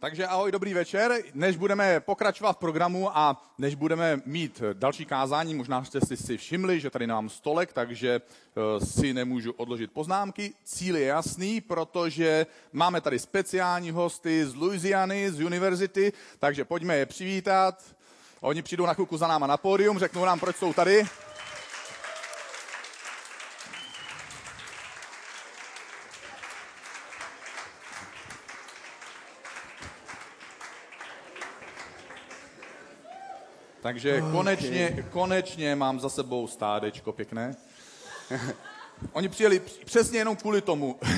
Takže ahoj, dobrý večer. Než budeme pokračovat v programu a než budeme mít další kázání, možná jste si, si všimli, že tady mám stolek, takže uh, si nemůžu odložit poznámky. Cíl je jasný, protože máme tady speciální hosty z Louisiany, z univerzity, takže pojďme je přivítat. Oni přijdou na chvilku za náma na pódium, řeknou nám, proč jsou tady. Takže okay. konečně, konečně mám za sebou stádečko pěkné. Oni přijeli přesně jenom kvůli tomu.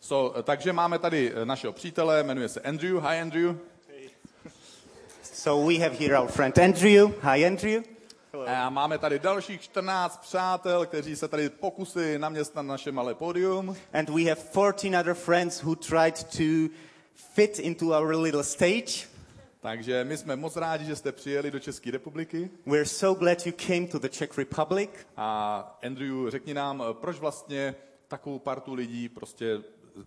So, takže máme tady našeho přítele, jmenuje se Andrew. Hi Andrew. So we have here our friend Andrew. Hi Andrew. Hello. A máme tady dalších 14 přátel, kteří se tady pokusí naměstnat naše malé pódium. And we have 14 other friends who tried to fit into our little stage. Takže my jsme moc rádi, že jste přijeli do České republiky. We're so glad you came to the Czech Republic. A Andrew, řekni nám, proč vlastně takovou partu lidí, prostě,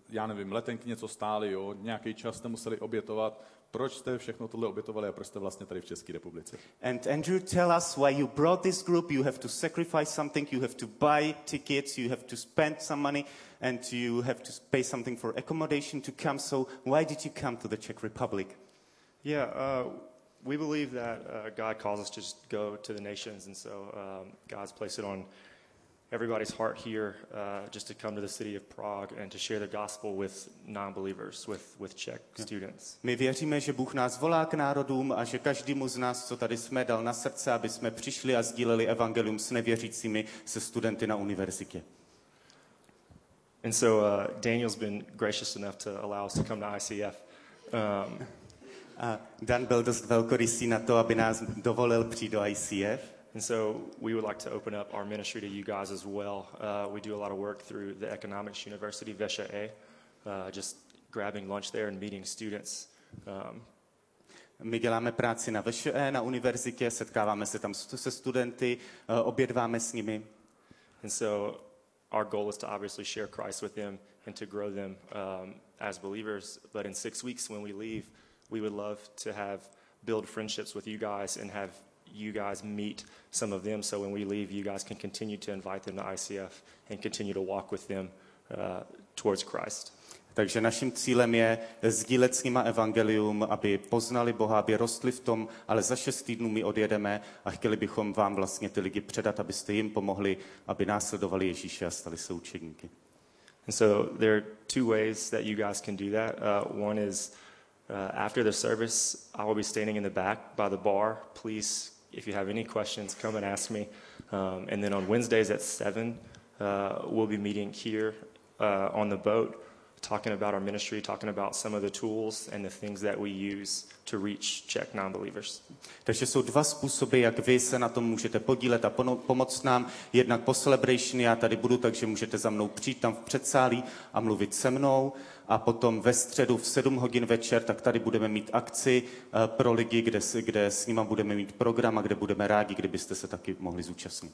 já nevím, letenky něco stály, jo, nějaký čas jste museli obětovat, proč jste všechno tohle obětovali a proč jste vlastně tady v České republice? And Andrew, tell us why you brought this group. You have to sacrifice something, you have to buy tickets, you have to spend some money, and you have to pay something for accommodation to come. So why did you come to the Czech Republic? Yeah, uh, we believe that uh, God calls us to just go to the nations, and so um, God's placed it on everybody's heart here uh, just to come to the city of Prague and to share the gospel with non-believers, with, with Czech students. My věříme, že Bůh nás volá k národům a že každému z nás, co tady jsme, dal na srdce, aby jsme přišli a sdíleli evangelium s nevěřícími, se studenty na univerzitě. And so uh, Daniel's been gracious enough to allow us to come to ICF. Um, a Dan byl dost velkorysý na to, aby nás dovolil přijít do ICF. And so we would like to open up our ministry to you guys as well. Uh, we do a lot of work through the Economics University, VŠE, uh, just grabbing lunch there and meeting students. Um, my děláme práci na VŠE, na univerzitě, setkáváme se tam se studenty, uh, obědváme s nimi. And so our goal is to obviously share Christ with them and to grow them um, as believers. But in six weeks when we leave, we would love to have build friendships with you guys and have you guys meet some of them so when we leave you guys can continue to invite them to ICF and continue to walk with them uh, towards Christ. Takže naším cílem je sdílet s nima evangelium, aby poznali Boha, aby rostli v tom, ale za šest týdnů my odjedeme a chtěli bychom vám vlastně ty lidi předat, abyste jim pomohli, aby následovali Ježíše a stali se učeníky. And so there are two ways that you guys can do that. Uh, one is Uh, after the service, I will be standing in the back by the bar. Please, if you have any questions, come and ask me. Um, and then on Wednesdays at 7, uh, we'll be meeting here uh, on the boat, talking about our ministry, talking about some of the tools and the things that we use to reach Czech non-believers. Takže jsou dva způsoby, jak vy se na tom můžete podílet a pomoct nám. Jednak po celebration, já tady budu, takže můžete za mnou přijít tam v předsálí a mluvit se mnou a potom ve středu v 7 hodin večer, tak tady budeme mít akci eh, pro lidi, kde, kde s nima budeme mít program a kde budeme rádi, kdybyste se taky mohli zúčastnit.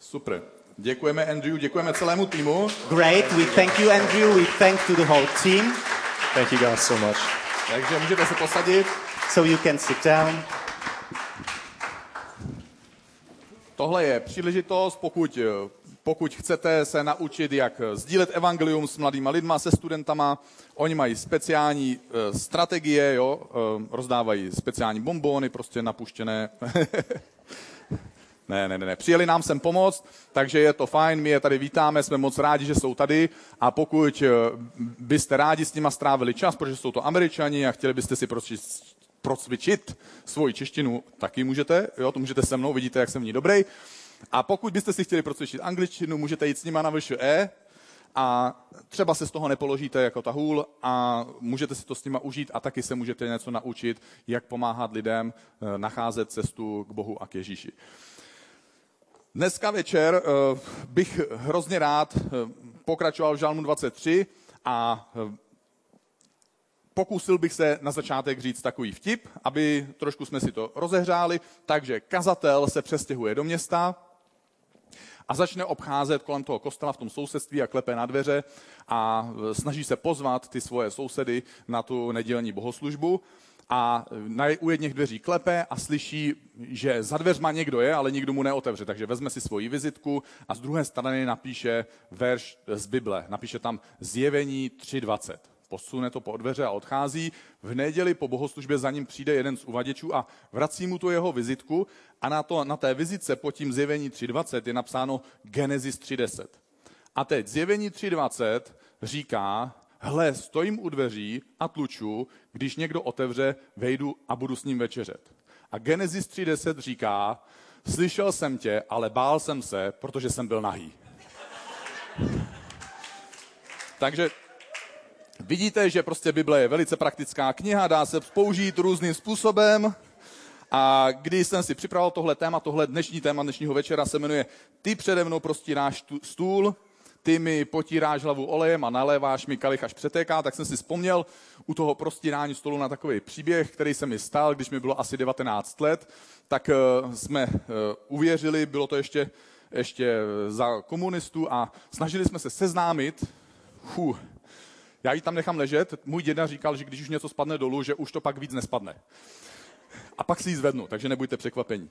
Super. Děkujeme Andrew, děkujeme celému týmu. Great, we thank you Andrew, we thank to the whole team. Thank you guys so much. Takže můžete se posadit. So you can sit down. Tohle je příležitost, pokud eh, pokud chcete se naučit, jak sdílet evangelium s mladýma lidma, se studentama, oni mají speciální uh, strategie, jo, uh, rozdávají speciální bombóny, prostě napuštěné. ne, ne, ne, ne. Přijeli nám sem pomoct, takže je to fajn, my je tady vítáme, jsme moc rádi, že jsou tady a pokud uh, byste rádi s nima strávili čas, protože jsou to američani a chtěli byste si prostě procvičit svoji češtinu, taky můžete, jo, to můžete se mnou, vidíte, jak jsem v ní dobrý. A pokud byste si chtěli procvičit angličtinu, můžete jít s nima na VŠE a třeba se z toho nepoložíte jako tahůl a můžete si to s nima užít a taky se můžete něco naučit, jak pomáhat lidem eh, nacházet cestu k Bohu a k Ježíši. Dneska večer eh, bych hrozně rád eh, pokračoval v Žalmu 23 a pokusil bych se na začátek říct takový vtip, aby trošku jsme si to rozehřáli. Takže kazatel se přestěhuje do města a začne obcházet kolem toho kostela v tom sousedství a klepe na dveře a snaží se pozvat ty svoje sousedy na tu nedělní bohoslužbu a na, u jedných dveří klepe a slyší, že za dveřma někdo je, ale nikdo mu neotevře. Takže vezme si svoji vizitku a z druhé strany napíše verš z Bible. Napíše tam zjevení 3.20 posune to po dveře a odchází. V neděli po bohoslužbě za ním přijde jeden z uvaděčů a vrací mu tu jeho vizitku a na, to, na té vizitce pod tím zjevení 3.20 je napsáno Genesis 3.10. A teď zjevení 3.20 říká, hle, stojím u dveří a tluču, když někdo otevře, vejdu a budu s ním večeřet. A Genesis 3.10 říká, slyšel jsem tě, ale bál jsem se, protože jsem byl nahý. Takže vidíte, že prostě Bible je velice praktická kniha, dá se použít různým způsobem. A když jsem si připravil tohle téma, tohle dnešní téma dnešního večera se jmenuje Ty přede mnou prostíráš stůl, ty mi potíráš hlavu olejem a naléváš mi kalich až přetéká, tak jsem si vzpomněl u toho prostírání stolu na takový příběh, který se mi stal, když mi bylo asi 19 let, tak uh, jsme uh, uvěřili, bylo to ještě, ještě za komunistů a snažili jsme se seznámit, Fuh, já ji tam nechám ležet, můj děda říkal, že když už něco spadne dolů, že už to pak víc nespadne. A pak si ji zvednu, takže nebuďte překvapení.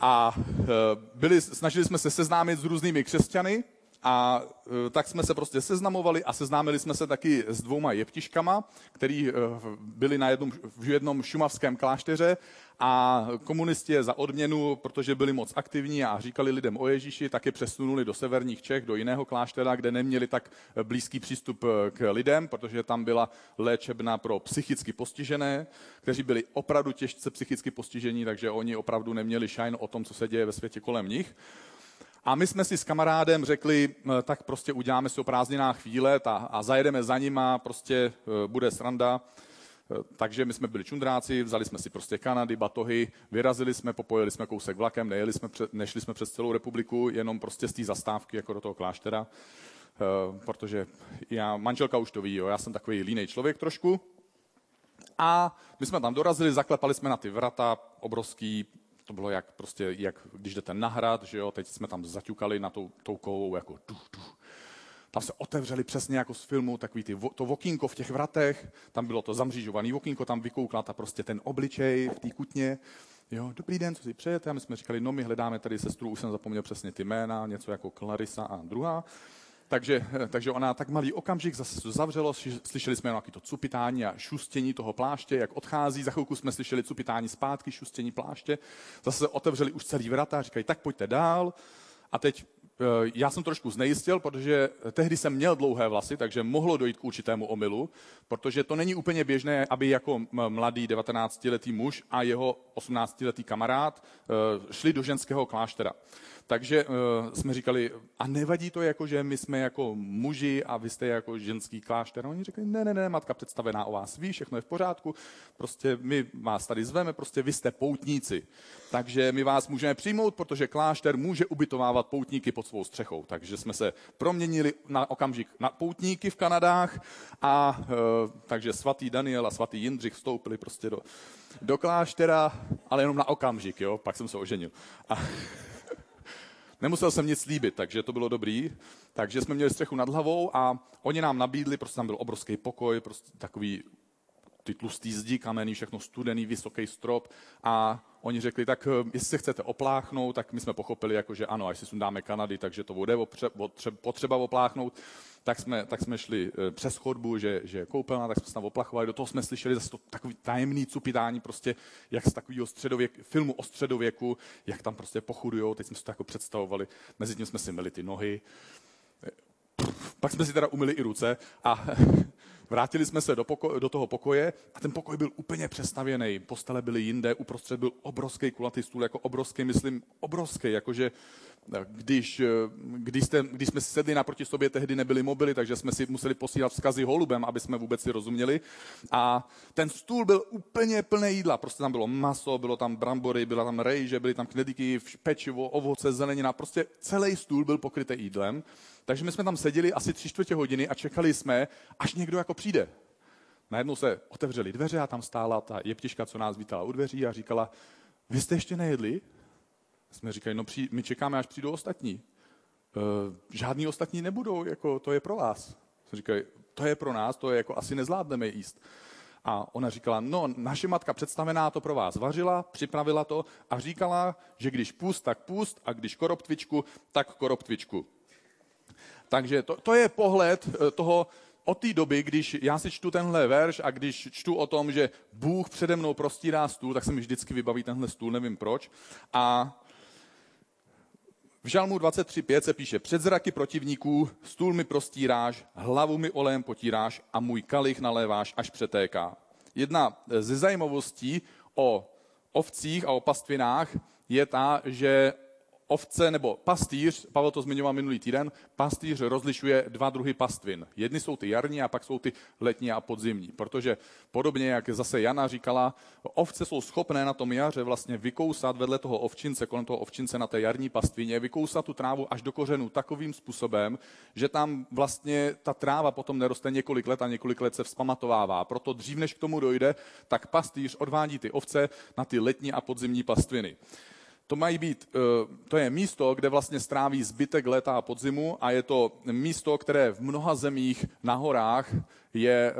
A uh, byli, snažili jsme se seznámit s různými křesťany, a e, tak jsme se prostě seznamovali a seznámili jsme se taky s dvouma jeptiškama, který e, byli na jednom, v jednom šumavském klášteře a komunisti za odměnu, protože byli moc aktivní a říkali lidem o Ježíši, tak je přesunuli do severních Čech, do jiného kláštera, kde neměli tak blízký přístup e, k lidem, protože tam byla léčebna pro psychicky postižené, kteří byli opravdu těžce psychicky postižení, takže oni opravdu neměli šajn o tom, co se děje ve světě kolem nich. A my jsme si s kamarádem řekli, eh, tak prostě uděláme si o prázdninách chvíle a, a zajedeme za nima, prostě eh, bude sranda. Eh, takže my jsme byli čundráci, vzali jsme si prostě Kanady, batohy, vyrazili jsme, popojili jsme kousek vlakem, nejeli jsme, nešli jsme přes celou republiku, jenom prostě z té zastávky, jako do toho kláštera, protože já, manželka už to ví, jo, já jsem takový línej člověk trošku. A my jsme tam dorazili, zaklepali jsme na ty vrata, obrovský, to bylo jak prostě, jak když jdete na hrad, že jo, teď jsme tam zaťukali na tou, tou kovou jako du, du. Tam se otevřeli přesně jako z filmu, takový ty, to vokínko v těch vratech, tam bylo to zamřížovaný vokínko, tam vykoukla ta prostě ten obličej v té kutně. Jo, dobrý den, co si přejete? A my jsme říkali, no my hledáme tady sestru, už jsem zapomněl přesně ty jména, něco jako Clarissa a druhá. Takže, takže ona tak malý okamžik zase zavřelo, slyšeli jsme nějaký to cupitání a šustění toho pláště, jak odchází, za chvilku jsme slyšeli cupitání zpátky, šustění pláště, zase se otevřeli už celý vrata a říkají, tak pojďte dál. A teď Eh, já jsem trošku znejistil, protože tehdy jsem měl dlouhé vlasy, takže mohlo dojít k určitému omylu, protože to není úplně běžné, aby jako mladý 19-letý muž a jeho 18-letý kamarád eh, šli do ženského kláštera. Takže uh, jsme říkali, a nevadí to jako, že my jsme jako muži a vy jste jako ženský klášter? A oni řekli, ne, ne, ne, matka představená o vás ví, všechno je v pořádku, prostě my vás tady zveme, prostě vy jste poutníci. Takže my vás můžeme přijmout, protože klášter může ubytovávat poutníky pod svou střechou. Takže jsme se proměnili na okamžik na poutníky v Kanadách a uh, takže svatý Daniel a svatý Jindřich vstoupili prostě do, do kláštera, ale jenom na okamžik, jo, pak jsem se oženil. A, Nemusel jsem nic slíbit, takže to bylo dobrý. Takže jsme měli střechu nad hlavou a oni nám nabídli, prostě tam byl obrovský pokoj, prostě takový ty tlustý zdi kamenný, všechno studený, vysoký strop. A oni řekli, tak eh, jestli se chcete opláchnout, tak my jsme pochopili, jako, že ano, až si sundáme Kanady, takže to bude potřeba opláchnout, tak jsme, tak jsme šli eh, přes chodbu, že, že koupelna, tak jsme se tam oplachovali, do toho jsme slyšeli zase to takový tajemný cupitání, prostě jak z takového středověk, filmu o středověku, jak tam prostě pochudujou, teď jsme si to jako představovali, mezi tím jsme si měli ty nohy, pak jsme si teda umyli i ruce a vrátili jsme se do, poko- do toho pokoje a ten pokoj byl úplně přestavěný. Postele byly jinde, uprostřed byl obrovský kulatý stůl, jako obrovský, myslím, obrovský, jakože eh, když, eh, když, jste, když jsme sedli naproti sobě, tehdy nebyly mobily, takže jsme si museli posílat vzkazy holubem, aby jsme vůbec si rozuměli. A ten stůl byl úplně plný jídla. Prostě tam bylo maso, bylo tam brambory, byla tam rejže, byly tam knedlíky, pečivo, ovoce, zelenina. Prostě celý stůl byl pokrytý jídlem. Takže my jsme tam seděli asi tři čtvrtě hodiny a čekali jsme, až někdo jako přijde. Najednou se otevřely dveře a tam stála ta jeptiška, co nás vítala u dveří a říkala, vy jste ještě nejedli? Jsme říkali, no při, my čekáme, až přijdou ostatní. E, žádní ostatní nebudou, jako to je pro vás. Jsme říkali, to je pro nás, to je jako asi nezvládneme jíst. A ona říkala, no, naše matka představená to pro vás vařila, připravila to a říkala, že když pust, tak pust a když koroptvičku, tak koroptvičku. Takže to, to je pohled eh, toho, od té doby, když já si čtu tenhle verš a když čtu o tom, že Bůh přede mnou prostírá stůl, tak se mi vždycky vybaví tenhle stůl, nevím proč. A v Žalmu 23.5 se píše, před zraky protivníků stůl mi prostíráš, hlavu mi olejem potíráš a můj kalich naléváš, až přetéká. Jedna ze zajímavostí o ovcích a o pastvinách je ta, že ovce nebo pastýř, Pavel to zmiňoval minulý týden, pastýř rozlišuje dva druhy pastvin. Jedny jsou ty jarní a pak jsou ty letní a podzimní. Protože podobně, jak zase Jana říkala, ovce jsou schopné na tom jaře vlastně vykousat vedle toho ovčince, kolem toho ovčince na té jarní pastvině, vykousat tu trávu až do kořenu takovým způsobem, že tam vlastně ta tráva potom neroste několik let a několik let se vzpamatovává. Proto dřív, než k tomu dojde, tak pastýř odvádí ty ovce na ty letní a podzimní pastviny to mají být, eh, to je místo, kde vlastně stráví zbytek léta a podzimu a je to místo, které v mnoha zemích na horách je, eh,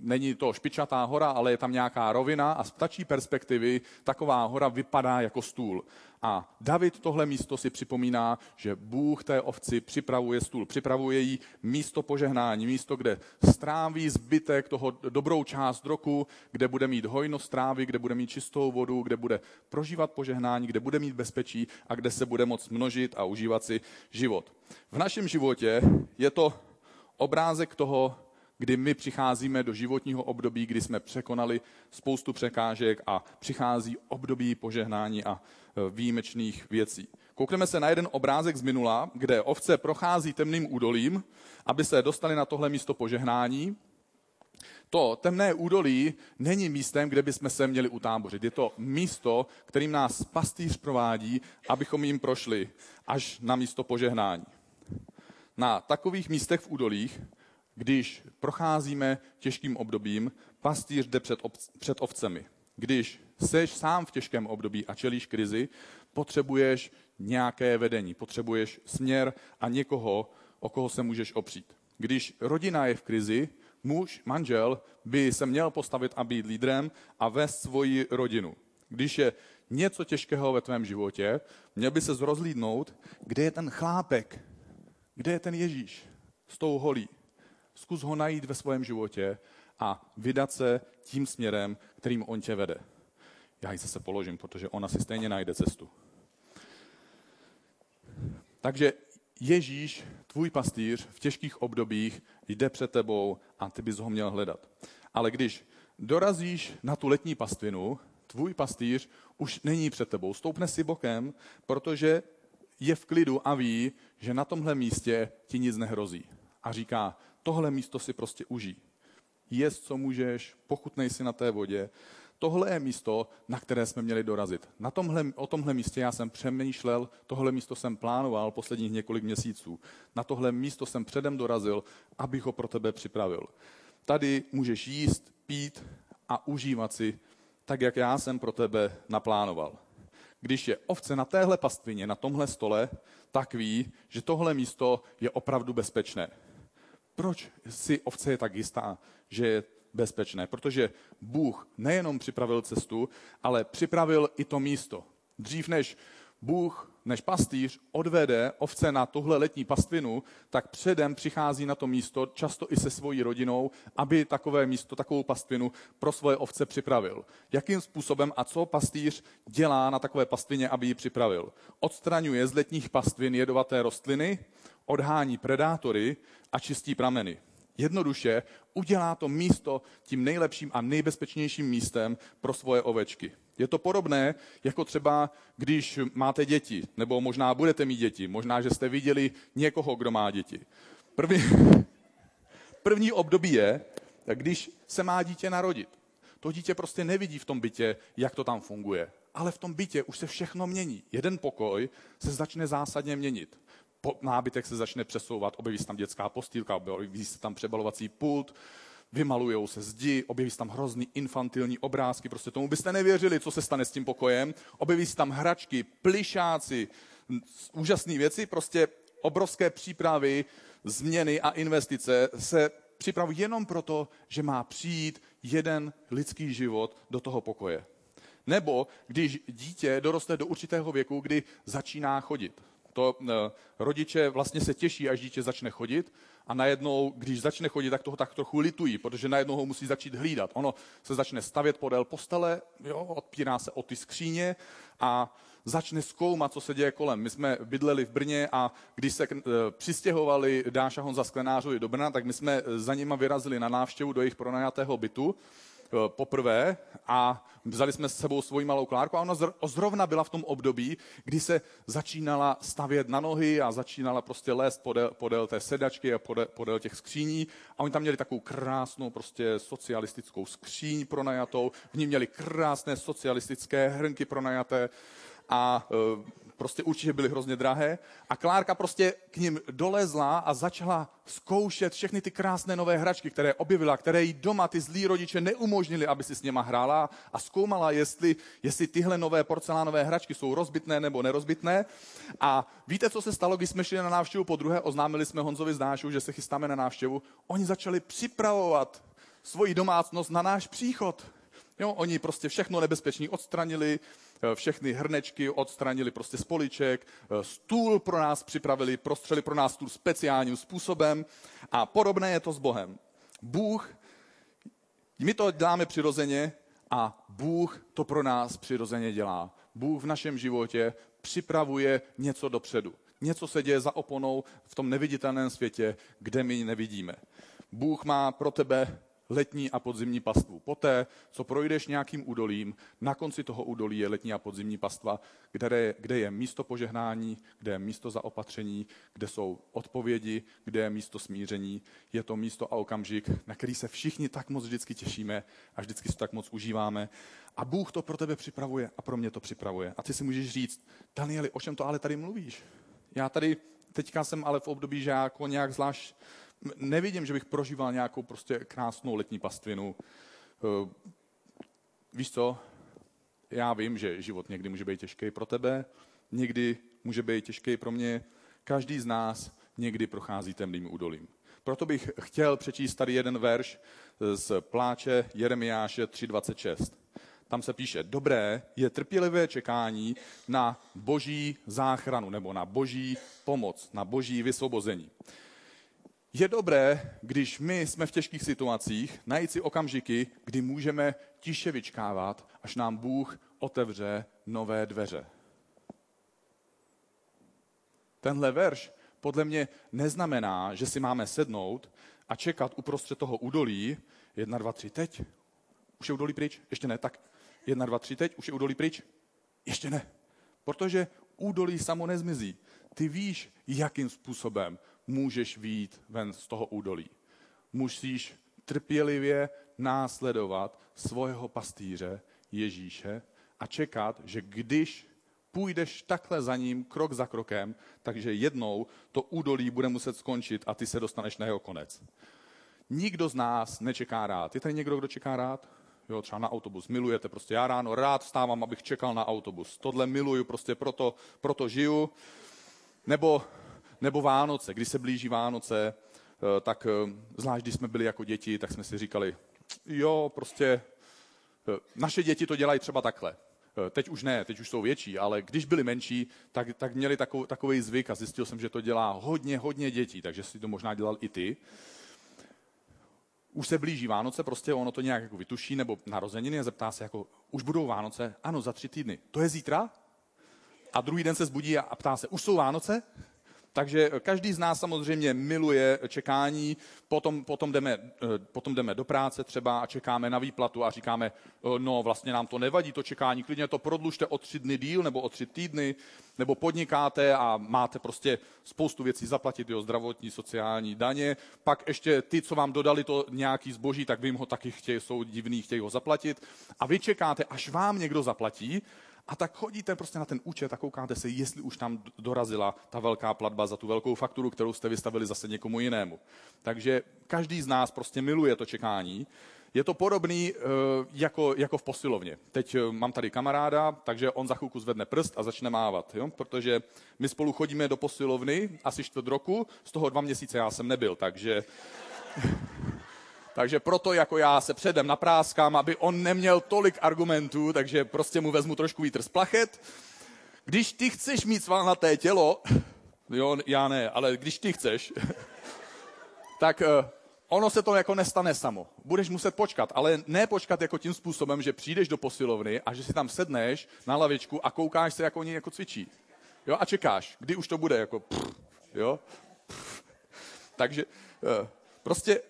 není to špičatá hora, ale je tam nějaká rovina a z ptačí perspektivy taková hora vypadá jako stůl. A David tohle místo si připomíná, že Bůh té ovci připravuje stůl, připravuje jí místo požehnání, místo, kde stráví zbytek toho dobrou část roku, kde bude mít hojnost trávy, kde bude mít čistou vodu, kde bude prožívat požehnání, kde bude mít bezpečí a kde se bude moct množit a užívat si život. V našem životě je to obrázek toho, kdy my přicházíme do životního období, kdy jsme překonali spoustu překážek a přichází období požehnání a e, výjimečných věcí. Koukneme se na jeden obrázek z minula, kde ovce prochází temným údolím, aby se dostali na tohle místo požehnání. To temné údolí není místem, kde bychom se měli utábořit. Je to místo, kterým nás pastýř provádí, abychom jim prošli až na místo požehnání. Na takových místech v údolích když procházíme těžkým obdobím, pastýř jde před, ob- před ovcemi. Když seš sám v těžkém období a čelíš krizi, potřebuješ nějaké vedení, potřebuješ směr a někoho, o koho se můžeš opřít. Když rodina je v krizi, muž, manžel by se měl postavit a být lídrem a vést svoji rodinu. Když je něco těžkého ve tvém životě, měl by se zrozlídnout, kde je ten chlápek, kde je ten Ježíš s tou holí, Zkus ho najít ve svém životě a vydat se tím směrem, kterým on tě vede. Já ji zase položím, protože ona si stejně najde cestu. Takže Ježíš, tvůj pastýř, v těžkých obdobích jde před tebou a ty bys ho měl hledat. Ale když dorazíš na tu letní pastvinu, tvůj pastýř už není před tebou. Stoupne si bokem, protože je v klidu a ví, že na tomhle místě ti nic nehrozí. A říká, tohle místo si prostě užij. Jest, co můžeš, pochutnej si na té vodě. Tohle je místo, na které jsme měli dorazit. Na tomhle, o tomhle místě já jsem přemýšlel, tohle místo jsem plánoval posledních několik měsíců. Na tohle místo jsem předem dorazil, abych ho pro tebe připravil. Tady můžeš jíst, pít a užívat si tak, jak já jsem pro tebe naplánoval. Když je ovce na téhle pastvině, na tomhle stole, tak ví, že tohle místo je opravdu bezpečné. Proč si ovce je tak jistá, že je bezpečné? Protože Bůh nejenom připravil cestu, ale připravil i to místo. Dřív než Bůh, než pastýř odvede ovce na tuhle letní pastvinu, tak předem přichází na to místo, často i se svojí rodinou, aby takové místo, takovou pastvinu pro svoje ovce připravil. Jakým způsobem a co pastýř dělá na takové pastvině, aby ji připravil? Odstraňuje z letních pastvin jedovaté rostliny, odhání predátory a čistí prameny. Jednoduše udělá to místo tím nejlepším a nejbezpečnějším místem pro svoje ovečky. Je to podobné, jako třeba, když máte děti, nebo možná budete mít děti, možná, že jste viděli někoho, kdo má děti. První, první období je, když se má dítě narodit. To dítě prostě nevidí v tom bytě, jak to tam funguje. Ale v tom bytě už se všechno mění. Jeden pokoj se začne zásadně měnit nábytek se začne přesouvat, objeví se tam dětská postýlka, objeví se tam přebalovací pult, vymalujou se zdi, objeví se tam hrozný infantilní obrázky, prostě tomu byste nevěřili, co se stane s tím pokojem. Objeví se tam hračky, plišáci, úžasné věci, prostě obrovské přípravy, změny a investice se připravují jenom proto, že má přijít jeden lidský život do toho pokoje. Nebo když dítě doroste do určitého věku, kdy začíná chodit. To e, rodiče vlastně se těší, až dítě začne chodit a najednou, když začne chodit, tak toho tak trochu litují, protože najednou ho musí začít hlídat. Ono se začne stavět podél postele, jo, odpírá se o ty skříně a začne zkoumat, co se děje kolem. My jsme bydleli v Brně a když se e, přistěhovali Dáša Honza Sklenářovi do Brna, tak my jsme za nima vyrazili na návštěvu do jejich pronajatého bytu Eh, poprvé a vzali jsme s sebou svoji malou Klárku a ona zrovna byla v tom období, kdy se začínala stavět na nohy a začínala prostě lézt podél, podél té sedačky a podél, podél těch skříní. A oni tam měli takovou krásnou prostě socialistickou skříň pronajatou, v ní měli krásné socialistické hrnky pronajaté. A e, prostě určitě byly hrozně drahé. A Klárka prostě k ním dolezla a začala zkoušet všechny ty krásné nové hračky, které objevila, které jí doma ty zlí rodiče neumožnili, aby si s něma hrála a zkoumala, jestli, jestli tyhle nové porcelánové hračky jsou rozbitné nebo nerozbitné. A víte, co se stalo, když jsme šli na návštěvu po druhé, oznámili jsme Honzovi z Dášu, že se chystáme na návštěvu. Oni začali připravovat svoji domácnost na náš příchod. Jo, oni prostě všechno nebezpečný odstranili, všechny hrnečky odstranili prostě z poliček, eh, stůl pro nás připravili, prostřeli pro nás stůl speciálním způsobem a podobné je to s Bohem. Bůh, my to děláme přirozeně a Bůh to pro nás přirozeně dělá. Bůh v našem životě připravuje něco dopředu. Něco se děje za oponou v tom neviditelném světě, kde my nevidíme. Bůh má pro tebe letní a podzimní pastvu. Poté, co projdeš nějakým údolím, na konci toho údolí je letní a podzimní pastva, kde, kde je místo požehnání, kde je místo zaopatření, kde jsou odpovědi, kde je místo smíření. Je to místo a okamžik, na který se všichni tak moc vždycky těšíme a vždycky si tak moc užíváme. A Bůh to pro tebe připravuje a pro mě to připravuje. A ty si můžeš říct, Danieli, o čem to ale tady mluvíš? Já tady teďka jsem ale v období, že jako nějak zvlášť nevidím, že bych prožíval nějakou prostě krásnou letní pastvinu. Eh, víš co? Já vím, že život někdy může být těžký pro tebe, někdy může být těžký pro mě. Každý z nás někdy prochází temným údolím. Proto bych chtěl přečíst tady jeden verš z pláče Jeremiáše 3.26. Tam se píše, dobré je trpělivé čekání na boží záchranu nebo na boží pomoc, na boží vysvobození. Je dobré, když my jsme v těžkých situacích, najít si okamžiky, kdy můžeme tiše vyčkávat, až nám Bůh otevře nové dveře. Tenhle verš podle mě neznamená, že si máme sednout a čekat uprostřed toho údolí, jedna, dva, tři, teď. Už je údolí pryč? Ještě ne, tak jedna, dva, tři, teď. Už je údolí pryč? Ještě ne. Protože údolí samo nezmizí. Ty víš, jakým způsobem můžeš výjít ven z toho údolí. Musíš trpělivě následovat svého pastýře Ježíše a čekat, že když půjdeš takhle za ním, krok za krokem, takže jednou to údolí bude muset skončit a ty se dostaneš na jeho konec. Nikdo z nás nečeká rád. Je tady někdo, kdo čeká rád? Jo, třeba na autobus. Milujete prostě. Já ráno rád vstávám, abych čekal na autobus. Tohle miluju, prostě proto, proto žiju. Nebo nebo Vánoce, když se blíží Vánoce, eh, tak eh, zvlášť když jsme byli jako děti, tak jsme si říkali, jo, prostě eh, naše děti to dělají třeba takhle. Teď už ne, teď už jsou větší, ale když byli menší, tak, tak měli takový, takový zvyk a zjistil jsem, že to dělá hodně, hodně dětí, takže si to možná dělal i ty. Už se blíží Vánoce, prostě ono to nějak jako vytuší, nebo narozeniny a zeptá se jako, už budou Vánoce? Ano, za tři týdny. To je zítra? A druhý den se zbudí a ptá se, už jsou Vánoce? Takže každý z nás samozřejmě miluje čekání, potom, potom, jdeme, eh, potom jdeme do práce třeba a čekáme na výplatu a říkáme, eh, no vlastně nám to nevadí, to čekání, klidně to prodlužte o tři dny díl nebo o tři týdny, nebo podnikáte a máte prostě spoustu věcí zaplatit, jo, zdravotní, sociální daně, pak ještě ty, co vám dodali to nějaký zboží, tak vy jim ho taky chtějí, jsou divný, chtějí ho zaplatit. A vy čekáte, až vám někdo zaplatí A tak chodíte prostě na ten účet a koukáte se, jestli už tam dorazila ta velká platba za tu velkou fakturu, kterou jste vystavili zase někomu jinému. Takže každý z nás prostě miluje to čekání. Je to podobný uh, jako, jako v posilovně. Teď uh, mám tady kamaráda, takže on za chvilku zvedne prst a začne mávat, jo? protože my spolu chodíme do posilovny asi čtvrt roku, z toho dva měsíce já jsem nebyl, takže... Takže proto jako já se předem napráskám, aby on neměl tolik argumentů, takže prostě mu vezmu trošku vítr z plachet. Když ty chceš mít svalnaté tělo, jo, já ne, ale když ty chceš, tak uh, ono se to jako nestane samo. Budeš muset počkat, ale ne počkat jako tím způsobem, že přijdeš do posilovny a že si tam sedneš na lavičku a koukáš se, jak oni jako cvičí. Jo, a čekáš, kdy už to bude, jako pff, jo. Pff. Takže uh, prostě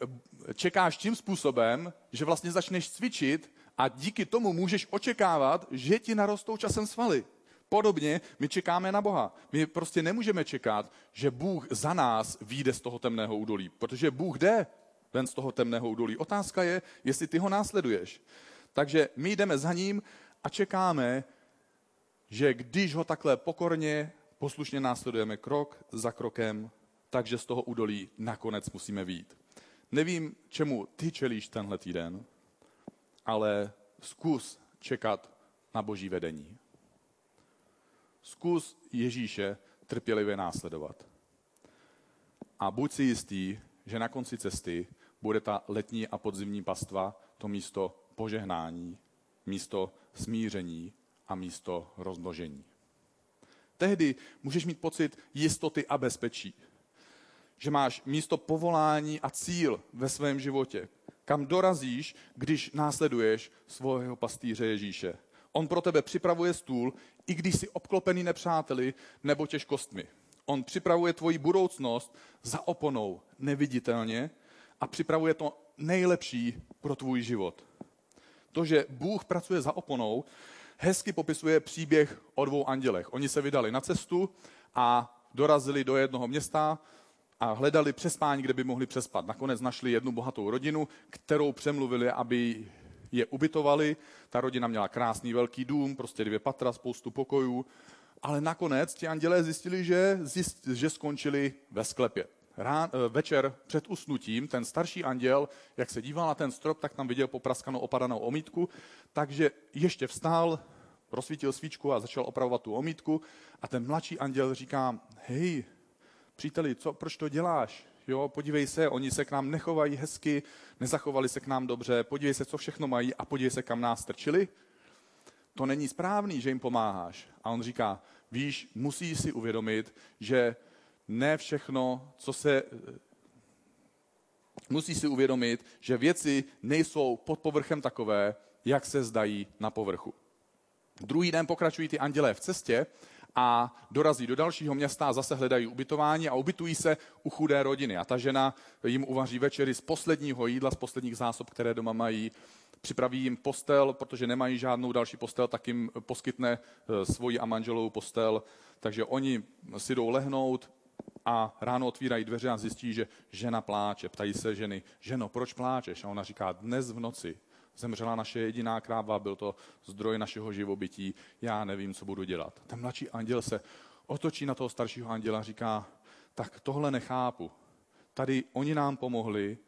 čekáš tím způsobem, že vlastně začneš cvičit a díky tomu můžeš očekávat, že ti narostou časem svaly. Podobně my čekáme na Boha. My prostě nemůžeme čekat, že Bůh za nás vyjde z toho temného údolí, protože Bůh jde ven z toho temného údolí. Otázka je, jestli ty ho následuješ. Takže my jdeme za ním a čekáme, že když ho takhle pokorně, poslušně následujeme krok za krokem, takže z toho údolí nakonec musíme výjít. Nevím, čemu ty čelíš tenhle týden, ale zkus čekat na boží vedení. Zkus Ježíše trpělivě následovat. A buď si jistý, že na konci cesty bude ta letní a podzimní pastva to místo požehnání, místo smíření a místo rozmnožení. Tehdy můžeš mít pocit jistoty a bezpečí že máš místo povolání a cíl ve svém životě, kam dorazíš, když následuješ svého pastýře Ježíše. On pro tebe připravuje stůl, i když jsi obklopený nepřáteli nebo těžkostmi. On připravuje tvoji budoucnost za oponou, neviditelně, a připravuje to nejlepší pro tvůj život. To, že Bůh pracuje za oponou, hezky popisuje příběh o dvou andělech. Oni se vydali na cestu a dorazili do jednoho města, a hledali přespání, kde by mohli přespat. Nakonec našli jednu bohatou rodinu, kterou přemluvili, aby je ubytovali. Ta rodina měla krásný velký dům, prostě dvě patra, spoustu pokojů. Ale nakonec ti andělé zjistili, že, zjist, že skončili ve sklepě. Rán, eh, večer před usnutím ten starší anděl, jak se díval na ten strop, tak tam viděl popraskanou opadanou omítku, takže ještě vstál, rozsvítil svíčku a začal opravovat tu omítku a ten mladší anděl říká, hej, příteli, co, proč to děláš? Jo, podívej se, oni se k nám nechovají hezky, nezachovali se k nám dobře, podívej se, co všechno mají a podívej se, kam nás strčili. To není správný, že jim pomáháš. A on říká, víš, musíš si uvědomit, že ne všechno, co se... Musí si uvědomit, že věci nejsou pod povrchem takové, jak se zdají na povrchu. Druhý den pokračují ty andělé v cestě a dorazí do dalšího města a zase hledají ubytování a ubytují se u chudé rodiny. A ta žena jim uvaří večery z posledního jídla, z posledních zásob, které doma mají. Připraví jim postel, protože nemají žádnou další postel, tak jim poskytne eh, svoji a manželovou postel. Takže oni si jdou lehnout, a ráno otvírají dveře a zjistí, že žena pláče. Ptají se ženy, ženo, proč pláčeš? A ona říká, dnes v noci zemřela naše jediná kráva, byl to zdroj našeho živobytí, já nevím, co budu dělat. Ten mladší anděl se otočí na toho staršího anděla a říká, tak tohle nechápu. Tady oni nám pomohli,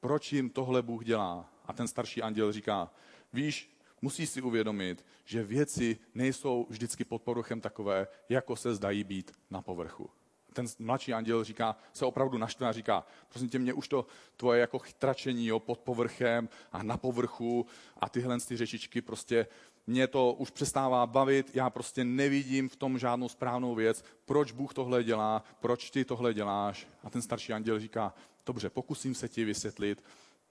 proč jim tohle Bůh dělá? A ten starší anděl říká, víš, musíš si uvědomit, že věci nejsou vždycky pod povrchem takové, jako se zdají být na povrchu ten mladší anděl říká, se opravdu naštve a říká, prosím tě, mě už to tvoje jako chytračení jo, pod povrchem a na povrchu a tyhle ty řečičky prostě mě to už přestává bavit, já prostě nevidím v tom žádnou správnou věc, proč Bůh tohle dělá, proč ty tohle děláš. A ten starší anděl říká, dobře, pokusím se ti vysvětlit,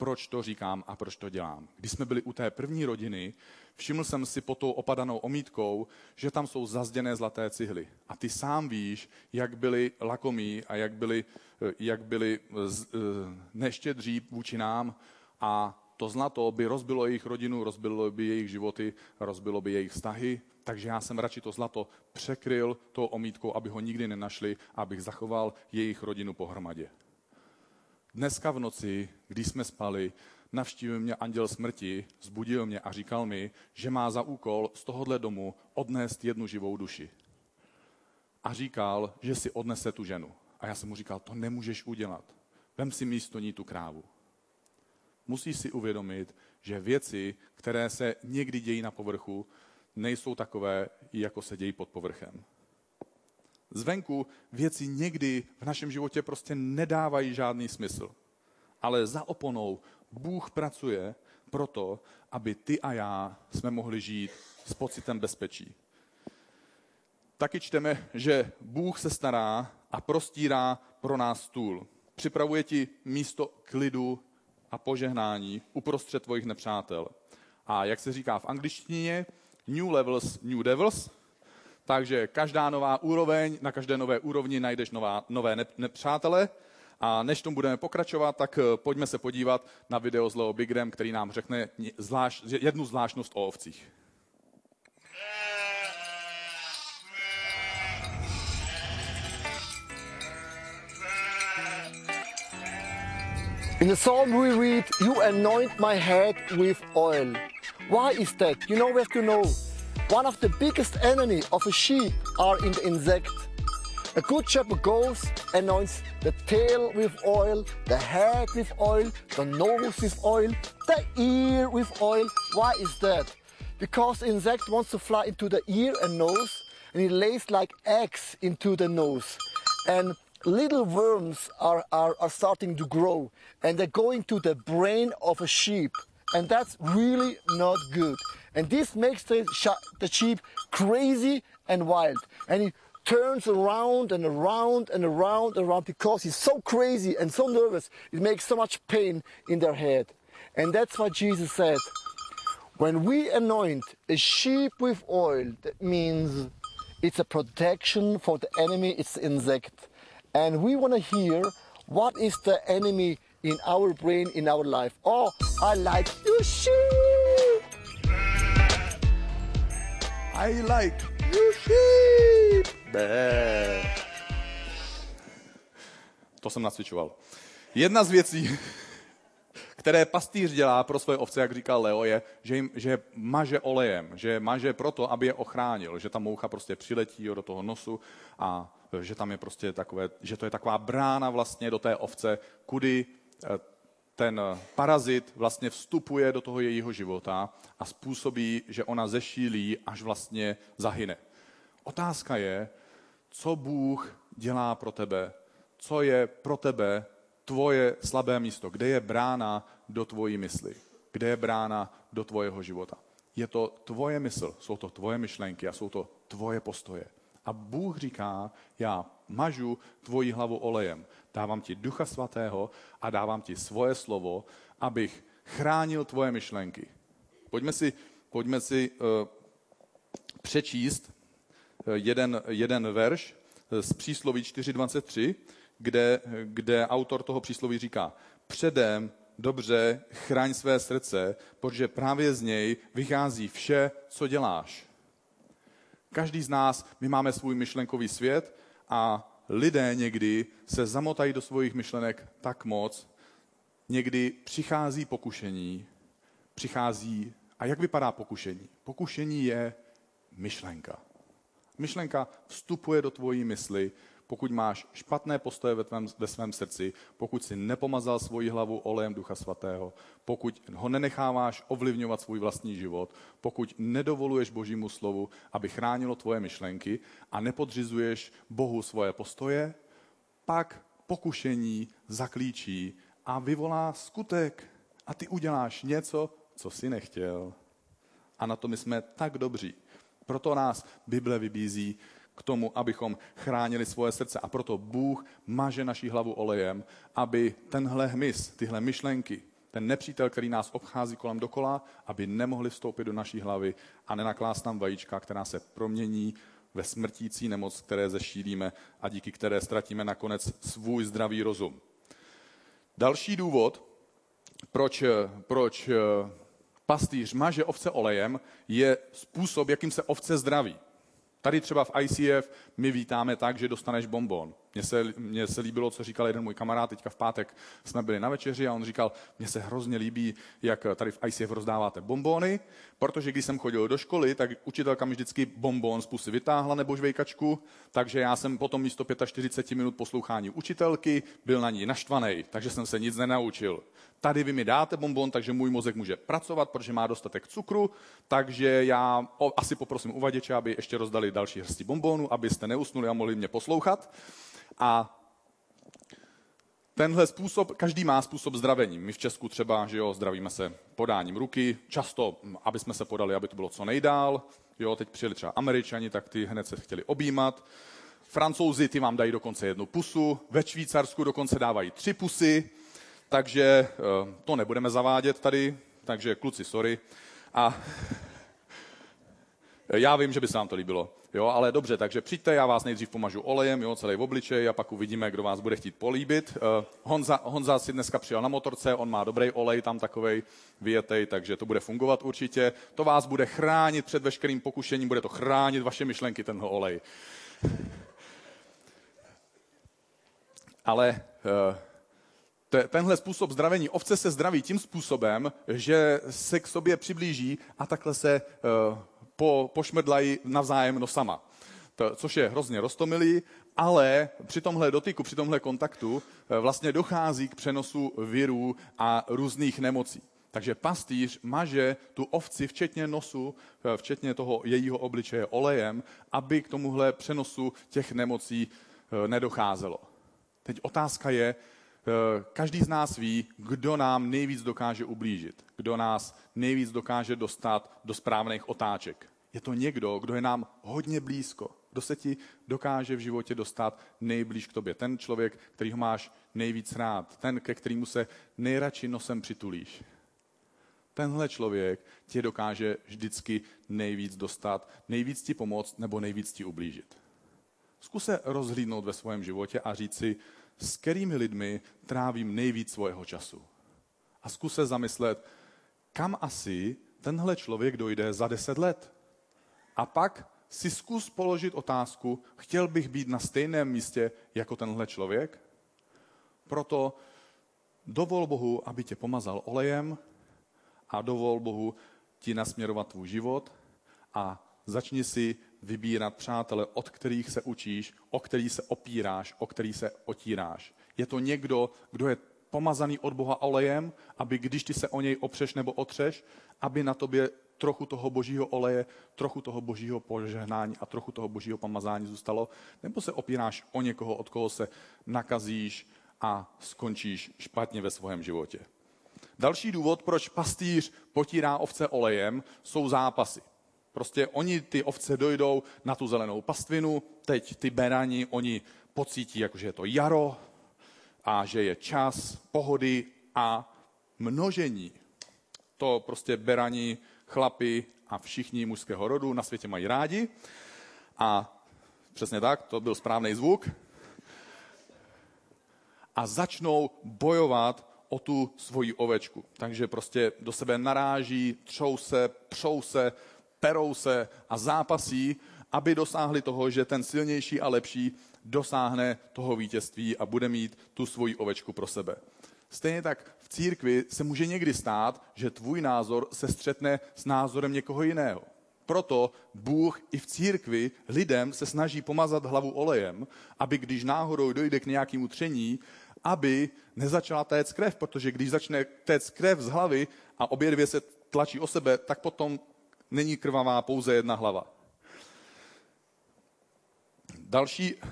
proč to říkám a proč to dělám. Když jsme byli u té první rodiny, všiml jsem si pod tou opadanou omítkou, že tam jsou zazděné zlaté cihly. A ty sám víš, jak byli lakomí a jak byli, eh, jak byli eh, eh, neštědří vůči nám a to zlato by rozbilo jejich rodinu, rozbilo by jejich životy, rozbilo by jejich vztahy, takže já jsem radši to zlato překryl tou omítkou, aby ho nikdy nenašli, abych zachoval jejich rodinu pohromadě. Dneska v noci, když jsme spali, navštívil mě anděl smrti, zbudil mě a říkal mi, že má za úkol z tohohle domu odnést jednu živou duši. A říkal, že si odnese tu ženu. A já jsem mu říkal, to nemůžeš udělat. Vem si místo ní tu krávu. Musíš si uvědomit, že věci, které se někdy dějí na povrchu, nejsou takové, jako se dějí pod povrchem. Zvenku věci někdy v našem životě prostě nedávají žádný smysl. Ale za oponou Bůh pracuje proto, aby ty a já jsme mohli žít s pocitem bezpečí. Taky čteme, že Bůh se stará a prostírá pro nás stůl. Připravuje ti místo klidu a požehnání uprostřed tvojich nepřátel. A jak se říká v angličtině, new levels, new devils, takže každá nová úroveň, na každé nové úrovni najdeš nová, nové nepřátele. A než tomu budeme pokračovat, tak eh, pojďme se podívat na video z Leo Bigrem, který nám řekne zvlášť, jednu zvláštnost o ovcích. In the psalm we read, You anoint my head with oil. Why is that? You know, we have to know. One of the biggest enemy of a sheep are in the insect. A good shepherd goes, anoints the tail with oil, the head with oil, the nose with oil, the ear with oil. Why is that? Because insect wants to fly into the ear and nose, and it lays like eggs into the nose. And little worms are, are, are starting to grow and they're going to the brain of a sheep. And that's really not good. And this makes the, the sheep crazy and wild. And he turns around and around and around and around because he's so crazy and so nervous. It makes so much pain in their head. And that's what Jesus said. When we anoint a sheep with oil, that means it's a protection for the enemy, it's insect. And we want to hear what is the enemy in our brain, in our life. Oh, I like you sheep. I like you sheep. To jsem nacvičoval. Jedna z věcí, které pastýř dělá pro své ovce, jak říkal Leo, je, že, jim, že maže olejem, že maže proto, aby je ochránil, že ta moucha prostě přiletí do toho nosu a že tam je prostě takové, že to je taková brána vlastně do té ovce, kudy eh, ten parazit vlastně vstupuje do toho jejího života a způsobí, že ona zešílí, až vlastně zahyne. Otázka je, co Bůh dělá pro tebe, co je pro tebe tvoje slabé místo, kde je brána do tvojí mysli, kde je brána do tvojeho života. Je to tvoje mysl, jsou to tvoje myšlenky a jsou to tvoje postoje. A Bůh říká, já mažu tvoji hlavu olejem, dávám ti ducha svatého a dávám ti svoje slovo, abych chránil tvoje myšlenky. Pojďme si, pojďme si uh, přečíst uh, jeden, jeden verš z přísloví 4.23, kde, kde autor toho přísloví říká, předem dobře chraň své srdce, protože právě z něj vychází vše, co děláš. Každý z nás, my máme svůj myšlenkový svět a lidé někdy se zamotají do svých myšlenek tak moc, někdy přichází pokušení, přichází, a jak vypadá pokušení? Pokušení je myšlenka. Myšlenka vstupuje do tvojí mysli, pokud máš špatné postoje ve, tvém, ve svém srdci, pokud si nepomazal svoji hlavu olejem Ducha Svatého, pokud ho nenecháváš ovlivňovat svůj vlastní život, pokud nedovoluješ Božímu slovu, aby chránilo tvoje myšlenky a nepodřizuješ Bohu svoje postoje, pak pokušení zaklíčí a vyvolá skutek a ty uděláš něco, co si nechtěl. A na to my jsme tak dobří. Proto nás Bible vybízí k tomu, abychom chránili svoje srdce. A proto Bůh maže naší hlavu olejem, aby tenhle hmyz, tyhle myšlenky, ten nepřítel, který nás obchází kolem dokola, aby nemohli vstoupit do naší hlavy a nenaklást tam vajíčka, která se promění ve smrtící nemoc, které zešílíme a díky které ztratíme nakonec svůj zdravý rozum. Další důvod, proč, proč eh, pastýř maže ovce olejem, je způsob, jakým se ovce zdraví. Tady třeba v ICF my vítáme tak, že dostaneš bonbon. Mně se, mně se líbilo, co říkal jeden můj kamarád, teďka v pátek jsme byli na večeři a on říkal, mně se hrozně líbí, jak tady v ICF rozdáváte bombóny, protože když jsem chodil do školy, tak učitelka mi vždycky bombón z pusy vytáhla nebo žvejkačku, takže já jsem potom místo 45 minut poslouchání učitelky byl na ní naštvaný, takže jsem se nic nenaučil. Tady vy mi dáte bonbon, takže můj mozek může pracovat, protože má dostatek cukru, takže já asi poprosím uvaděče, aby ještě rozdali další hrsti bonbonu, abyste neusnuli a mohli mě poslouchat. A tenhle způsob, každý má způsob zdravení. My v Česku třeba, že jo, zdravíme se podáním ruky, často, aby jsme se podali, aby to bylo co nejdál. Jo, teď přijeli třeba američani, tak ty hned se chtěli objímat. Francouzi, ty vám dají dokonce jednu pusu, ve Švýcarsku dokonce dávají tři pusy, takže eh, to nebudeme zavádět tady, takže kluci, sorry. A já vím, že by se vám to líbilo. Jo, ale dobře, takže přijďte, já vás nejdřív pomažu olejem, jo, celý v obličej a pak uvidíme, kdo vás bude chtít políbit. Uh, Honza, Honza si dneska přijel na motorce, on má dobrý olej, tam takovej vyjetej, takže to bude fungovat určitě. To vás bude chránit před veškerým pokušením, bude to chránit vaše myšlenky, tenhle olej. Ale uh, tenhle způsob zdravení, ovce se zdraví tím způsobem, že se k sobě přiblíží a takhle se uh, po, pošmrdlají navzájem nosama. To, což je hrozně roztomilý, ale při tomhle dotyku, při tomhle kontaktu uh, vlastně dochází k přenosu virů a různých nemocí. Takže pastýř maže tu ovci, včetně nosu, uh, včetně toho jejího obličeje olejem, aby k tomuhle přenosu těch nemocí nedocházelo. Teď otázka je, Eh, každý z nás ví, kdo nám nejvíc dokáže ublížit, kdo nás nejvíc dokáže dostat do správných otáček. Je to někdo, kdo je nám hodně blízko, kdo se ti dokáže v životě dostat nejblíž k tobě. Ten člověk, který ho máš nejvíc rád, ten, ke kterému se nejradši nosem přitulíš. Tenhle člověk tě dokáže vždycky nejvíc dostat, nejvíc ti pomoct nebo nejvíc ti ublížit. Zkus se rozhlídnout ve svém životě a říct si, s kterými lidmi trávím nejvíc svého času. A zkus se zamyslet, kam asi tenhle člověk dojde za deset let. A pak si zkus položit otázku, chtěl bych být na stejném místě jako tenhle člověk? Proto dovol Bohu, aby tě pomazal olejem a dovol Bohu ti nasměrovat tvůj život a začni si vybírat přátele, od kterých se učíš, o který se opíráš, o který se otíráš. Je to někdo, kdo je pomazaný od Boha olejem, aby když ty se o něj opřeš nebo otřeš, aby na tobě trochu toho božího oleje, trochu toho božího požehnání a trochu toho božího pomazání zůstalo, nebo se opíráš o někoho, od koho se nakazíš a skončíš špatně ve svém životě. Další důvod, proč pastýř potírá ovce olejem, jsou zápasy. Prostě oni, ty ovce, dojdou na tu zelenou pastvinu, teď ty berani, oni pocítí, jako že je to jaro a že je čas pohody a množení. To prostě berani, chlapi a všichni mužského rodu na světě mají rádi. A přesně tak, to byl správný zvuk. A začnou bojovat o tu svoji ovečku. Takže prostě do sebe naráží, třou se, přou se, perou se a zápasí, aby dosáhli toho, že ten silnější a lepší dosáhne toho vítězství a bude mít tu svoji ovečku pro sebe. Stejně tak v církvi se může někdy stát, že tvůj názor se střetne s názorem někoho jiného. Proto Bůh i v církvi lidem se snaží pomazat hlavu olejem, aby když náhodou dojde k nějakému tření, aby nezačala téct krev, protože když začne téct krev z hlavy a obě dvě se tlačí o sebe, tak potom není krvavá pouze jedna hlava. Další, eh,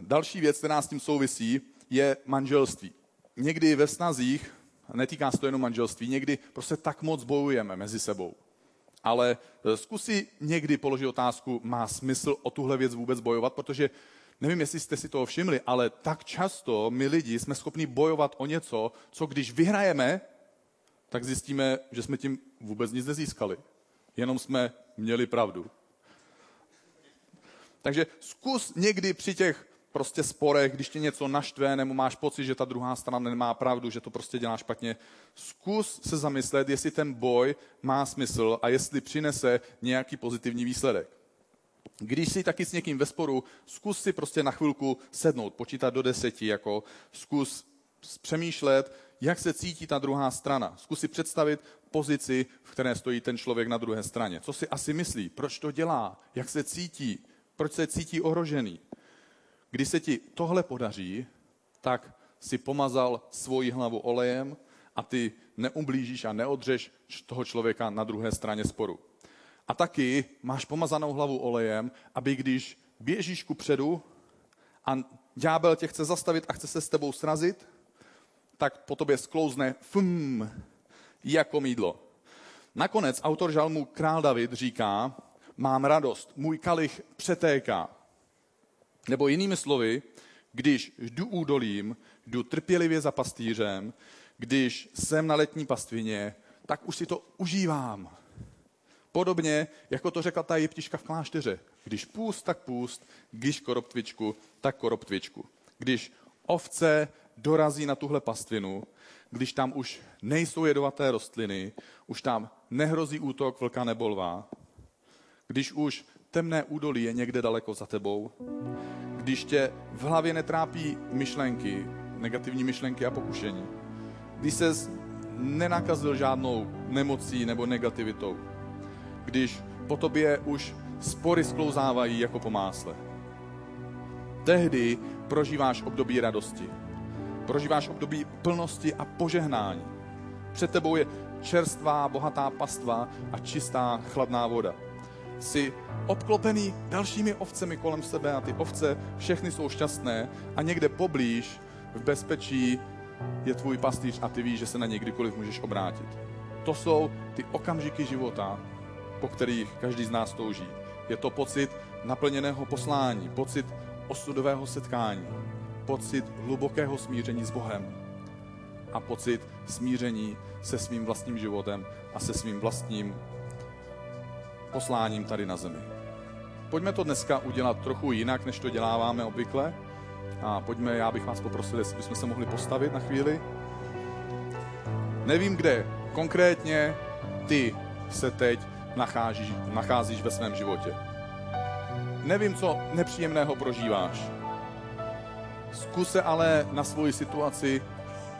další věc, která s tím souvisí, je manželství. Někdy ve snazích, netýká se to jenom manželství, někdy prostě tak moc bojujeme mezi sebou. Ale eh, zkusí někdy položit otázku, má smysl o tuhle věc vůbec bojovat, protože nevím, jestli jste si toho všimli, ale tak často my lidi jsme schopni bojovat o něco, co když vyhrajeme, tak zjistíme, že jsme tím vůbec nic nezískali jenom jsme měli pravdu. Takže zkus někdy při těch prostě sporech, když tě něco naštve, nebo máš pocit, že ta druhá strana nemá pravdu, že to prostě dělá špatně, zkus se zamyslet, jestli ten boj má smysl a jestli přinese nějaký pozitivní výsledek. Když jsi taky s někým ve sporu, zkus si prostě na chvilku sednout, počítat do deseti, jako zkus přemýšlet, jak se cítí ta druhá strana. Zkus si představit pozici, v které stojí ten člověk na druhé straně. Co si asi myslí, proč to dělá, jak se cítí, proč se cítí ohrožený. Když se ti tohle podaří, tak si pomazal svoji hlavu olejem a ty neublížíš a neodřeš toho člověka na druhé straně sporu. A taky máš pomazanou hlavu olejem, aby když běžíš ku předu a ďábel tě chce zastavit a chce se s tebou srazit, tak po tobě sklouzne fum, jako mídlo. Nakonec autor žalmu Král David říká, mám radost, můj kalich přetéká. Nebo jinými slovy, když jdu údolím, jdu trpělivě za pastýřem, když jsem na letní pastvině, tak už si to užívám. Podobně, jako to řekla ta jeptiška v klášteře. Když půst, tak půst, když koroptvičku, tak koroptvičku. Když ovce dorazí na tuhle pastvinu, když tam už nejsou jedovaté rostliny, už tam nehrozí útok vlka nebo lva, když už temné údolí je někde daleko za tebou, když tě v hlavě netrápí myšlenky, negativní myšlenky a pokušení, když ses nenakazil žádnou nemocí nebo negativitou, když po tobě už spory sklouzávají jako po másle. Tehdy prožíváš období radosti. Prožíváš období plnosti a požehnání. Před tebou je čerstvá, bohatá pastva a čistá, chladná voda. Jsi obklopený dalšími ovcemi kolem sebe a ty ovce všechny jsou šťastné a někde poblíž v bezpečí je tvůj pastýř a ty víš, že se na něj kdykoliv můžeš obrátit. To jsou ty okamžiky života, po kterých každý z nás touží. Je to pocit naplněného poslání, pocit osudového setkání, pocit hlubokého smíření s Bohem a pocit smíření se svým vlastním životem a se svým vlastním posláním tady na zemi. Pojďme to dneska udělat trochu jinak, než to děláváme obvykle. A pojďme, já bych vás poprosil, jestli bychom se mohli postavit na chvíli. Nevím, kde konkrétně ty se teď nacházíš, nacházíš ve svém životě. Nevím, co nepříjemného prožíváš. Zkus se ale na svoji situaci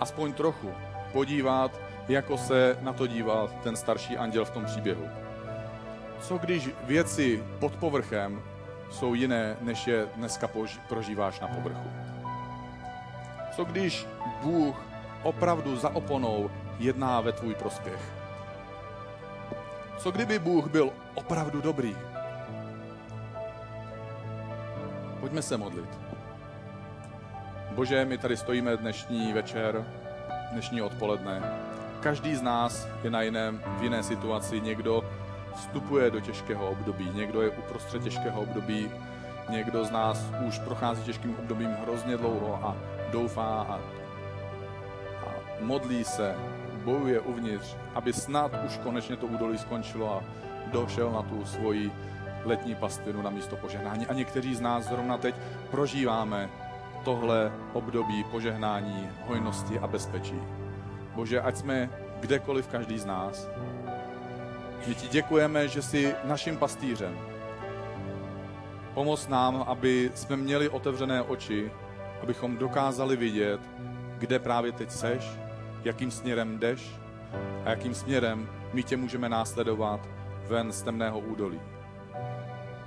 aspoň trochu podívat, jako se na to díval ten starší anděl v tom příběhu. Co když věci pod povrchem jsou jiné, než je dneska prožíváš na povrchu? Co když Bůh opravdu za oponou jedná ve tvůj prospěch? Co kdyby Bůh byl opravdu dobrý? Pojďme se modlit. Bože, my tady stojíme dnešní večer, dnešní odpoledne. Každý z nás je na jiném, v jiné situaci. Někdo vstupuje do těžkého období, někdo je uprostřed těžkého období, někdo z nás už prochází těžkým obdobím hrozně dlouho a doufá a, a modlí se, bojuje uvnitř, aby snad už konečně to údolí skončilo a došel na tu svoji letní pastvinu na místo požehnání. A někteří z nás zrovna teď prožíváme tohle období požehnání, hojnosti a bezpečí. Bože, ať jsme kdekoliv každý z nás. My ti děkujeme, že jsi naším pastýřem. Pomoz nám, aby jsme měli otevřené oči, abychom dokázali vidět, kde právě teď seš, jakým směrem jdeš a jakým směrem my tě můžeme následovat ven z temného údolí.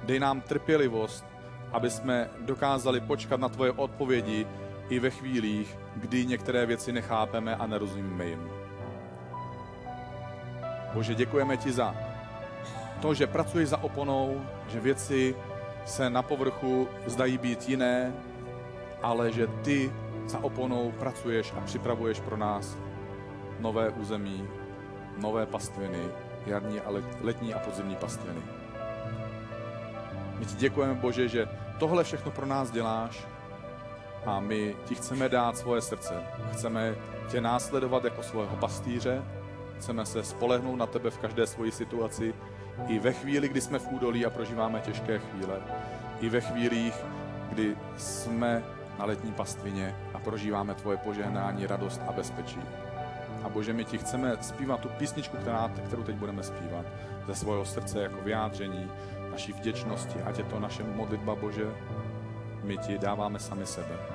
Dej nám trpělivost, aby jsme dokázali počkat na tvoje odpovědi i ve chvílích, kdy některé věci nechápeme a nerozumíme jim. Bože, děkujeme ti za to, že pracuješ za oponou, že věci se na povrchu zdají být jiné, ale že ty za oponou pracuješ a připravuješ pro nás nové území, nové pastviny, jarní a letní a podzimní pastviny. My ti děkujeme, Bože, že tohle všechno pro nás děláš a my ti chceme dát svoje srdce. Chceme tě následovat jako svého pastýře, chceme se spolehnout na tebe v každé svoji situaci, i ve chvíli, kdy jsme v údolí a prožíváme těžké chvíle, i ve chvílích, kdy jsme na letní pastvině a prožíváme tvoje požehnání, radost a bezpečí. A Bože, my ti chceme zpívat tu písničku, která, kterou teď budeme zpívat, ze svého srdce jako vyjádření naší vděčnosti, ať je to naše modlitba, Bože, my ti dáváme sami sebe.